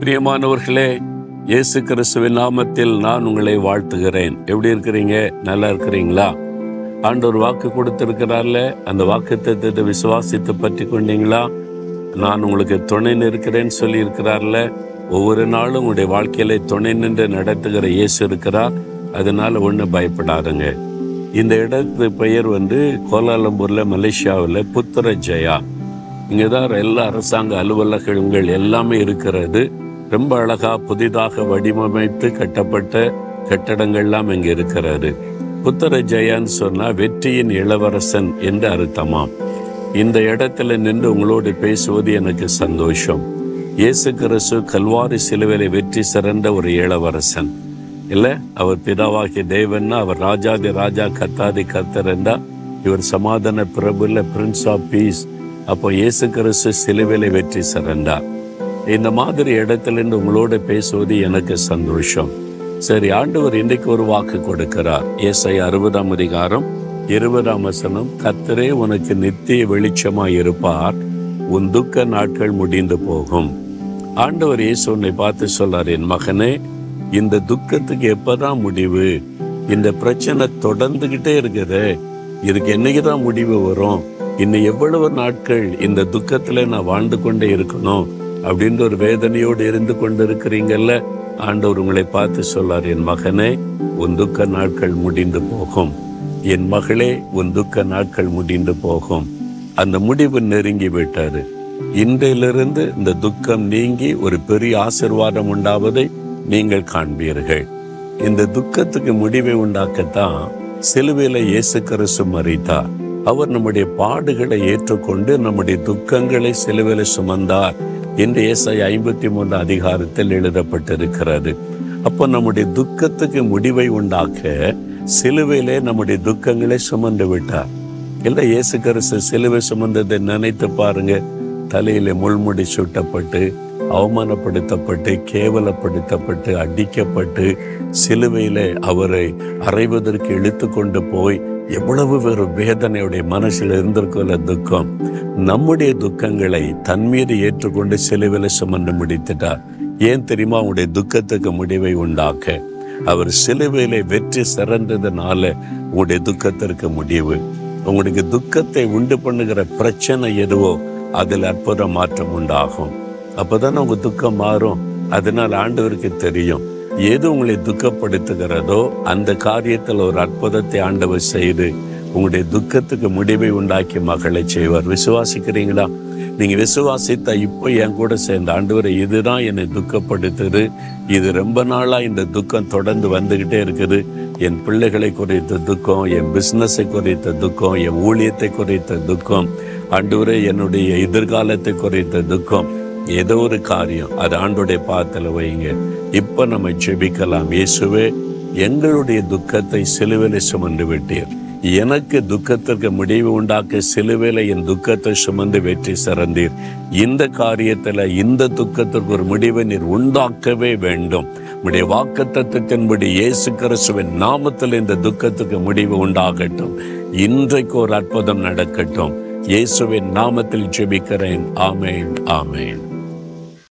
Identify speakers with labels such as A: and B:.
A: பிரியமானவர்களே இயேசு கிறிஸ்துவின் நாமத்தில் நான் உங்களை வாழ்த்துகிறேன். எப்படி இருக்கிறீங்க? நல்லா இருக்கிறீங்களா? ஆண்டவர் வாக்கு கொடுத்திருக்கிறார்ல அந்த வாக்கு தத்துவத்தை விசுவாசித்து பற்றி கொண்டீங்களா? நான் உங்களுக்கு துணை நிற்கிறேன்னு சொல்லி இருக்கிறார்ல ஒவ்வொரு நாளும் உங்களுடைய வாழ்க்கையில துணை நின்று நடத்துகிற இயேசு இருக்கிறார். அதனால ஒன்றும் பயப்படாதுங்க. இந்த இடத்து பெயர் வந்து கோலாலம்பூர்ல மலேசியாவில் புத்திர ஜெயா. இங்கே தான் எல்லா அரசாங்க அலுவலகங்கள் எல்லாமே இருக்கிறது. ரொம்ப அழகா புதிதாக வடிவமைத்து கட்டப்பட்ட கட்டடங்கள்லாம் இங்கே இருக்கிறாரு. புத்தர ஜெயான்னு சொன்னா வெற்றியின் இளவரசன் என்று அர்த்தமாம். இந்த இடத்துல நின்று உங்களோடு பேசுவது எனக்கு சந்தோஷம். இயேசு கிறிஸ்து கல்வாரி சிலுவையில வெற்றி சிறந்த ஒரு இளவரசன். இல்லை அவர் பிதாவாகிய தேவன்னா அவர் ராஜாதி ராஜா கத்தாதி கத்தரண்டா இவர் சமாதான பிரபுல பிரின்ஸ் ஆஃப் பீஸ் அப்போ இயேசு கிறிஸ்து சிலுவையில வெற்றி சிறந்தார். இந்த மாதிரி இடத்துல இருந்து உங்களோட பேசுவது எனக்கு சந்தோஷம். சரி ஆண்டவர் இன்றைக்கு ஒரு வாக்கு கொடுக்கிறார். ஏசை அறுபதாம் அதிகாரம் இருபதாம் வசனம் கத்தரே உனக்கு நித்திய வெளிச்சமாய் இருப்பார். உன் துக்க நாட்கள் முடிந்து போகும். ஆண்டவர் இயேசு உன்னை பார்த்து சொல்றார் என் மகனே இந்த துக்கத்துக்கு எப்பதான் முடிவு? இந்த பிரச்சனை தொடர்ந்துகிட்டே இருக்குது. இதுக்கு என்னைக்கு தான் முடிவு வரும்? இன்னும் எவ்வளவு நாட்கள் இந்த துக்கத்துல நான் வாழ்ந்து கொண்டே இருக்கணும்? அப்படின்ற ஒரு வேதனையோடு இருந்து கொண்டிருக்கிறீங்கல்ல ஆண்டவர் உங்களை பார்த்து சொல்லார் என் மகனே உன் துக்க நாட்கள் முடிந்து போகும். என் மகளே உன் துக்க நாட்கள் முடிந்து போகும். அந்த முடிவு நெருங்கி விட்டாரு. இன்றையிலிருந்து இந்த துக்கம் நீங்கி ஒரு பெரிய ஆசிர்வாதம் உண்டாவதை நீங்கள் காண்பீர்கள். இந்த துக்கத்துக்கு முடிவை உண்டாக்கத்தான் சிலுவையில இயேசு கிறிஸ்து மறித்தார் அவர் நம்முடைய பாடுகளை ஏற்றுக்கொண்டு நம்முடைய துக்கங்களை சிலுவையில சுமந்தார். என்று ஏசாய் ஐம்பத்தி மூன்று அதிகாரத்தில் எழுதப்பட்டிருக்கிறது. அப்போ நம்முடைய துக்கத்துக்கு முடிவை உண்டாக்க சிலுவையிலே நம்முடைய துக்கங்களை சுமந்து விட்டார். இல்லை இயேசு கிறிஸ்து சிலுவை சுமந்ததை நினைத்து பாருங்க. தலையில முள்முடி சுட்டப்பட்டு அவமானப்படுத்தப்பட்டு கேவலப்படுத்தப்பட்டு அடிக்கப்பட்டு சிலுவையில அவரை அறைவதற்கு இழுத்து கொண்டு போய் எவ்வளவு ஒரு வேதனையுடைய மனசில் இருந்திருக்கல துக்கம். நம்முடைய துக்கங்களை தன் மீது ஏற்றுக்கொண்டு சிலுவில சுமந்து முடித்துட்டார். ஏன் தெரியுமா? உங்களுடைய துக்கத்துக்கு முடிவை உண்டாக்க. அவர் சிலுவையில வெற்றி சிறந்ததுனால உங்களுடைய துக்கத்திற்கு முடிவு. உங்களுக்கு துக்கத்தை உண்டு பண்ணுகிற பிரச்சனை எதுவோ அதில் அற்புத மாற்றம் உண்டாகும். அப்போதானே உங்க துக்கம் மாறும். அதனால் ஆண்டவருக்கு தெரியும். எது உங்களை துக்கப்படுத்துகிறதோ அந்த காரியத்தில் ஒரு அற்புதத்தை ஆண்டவர் செய்து உங்களுடைய துக்கத்துக்கு முடிவை உண்டாக்கி மகளை செய்வார். விசுவாசிக்கிறீங்களா? நீங்க விசுவாசித்த இப்போ என் கூட சேர்ந்த ஆண்டவரை இதுதான் என்னை துக்கப்படுத்துது. இது ரொம்ப நாளா இந்த துக்கம் தொடர்ந்து வந்துகிட்டே இருக்குது. என் பிள்ளைகளை குறித்த துக்கம் என் பிஸ்னஸை குறித்த துக்கம் என் ஊழியத்தை குறித்த துக்கம் ஆண்டவரே என்னுடைய எதிர்காலத்தை குறித்த துக்கம். ஏதோ ஒரு காரியம். அது ஆண்டோடைய பாத்தில் வைங்க. இப்போ நம்ம ஜெபிக்கலாம். இயேசுவே எங்களுடைய துக்கத்தை சிலுவையில் சுமந்து விட்டீர். எனக்கு துக்கத்திற்கு முடிவு உண்டாக்க சிலுவையில் என் துக்கத்தை சுமந்து வெற்றி சிறந்தீர். இந்த காரியத்தில் இந்த துக்கத்திற்கு ஒரு முடிவை நீர் உண்டாக்கவே வேண்டும். உடைய வாக்கு தத்துவத்தின்படி இயேசு கிறிஸ்துவின் நாமத்தில் இந்த துக்கத்துக்கு முடிவு உண்டாகட்டும். இன்றைக்கு ஒரு அற்புதம் நடக்கட்டும். இயேசுவின் நாமத்தில் ஜெபிக்கிறேன். ஆமேன் ஆமேன்.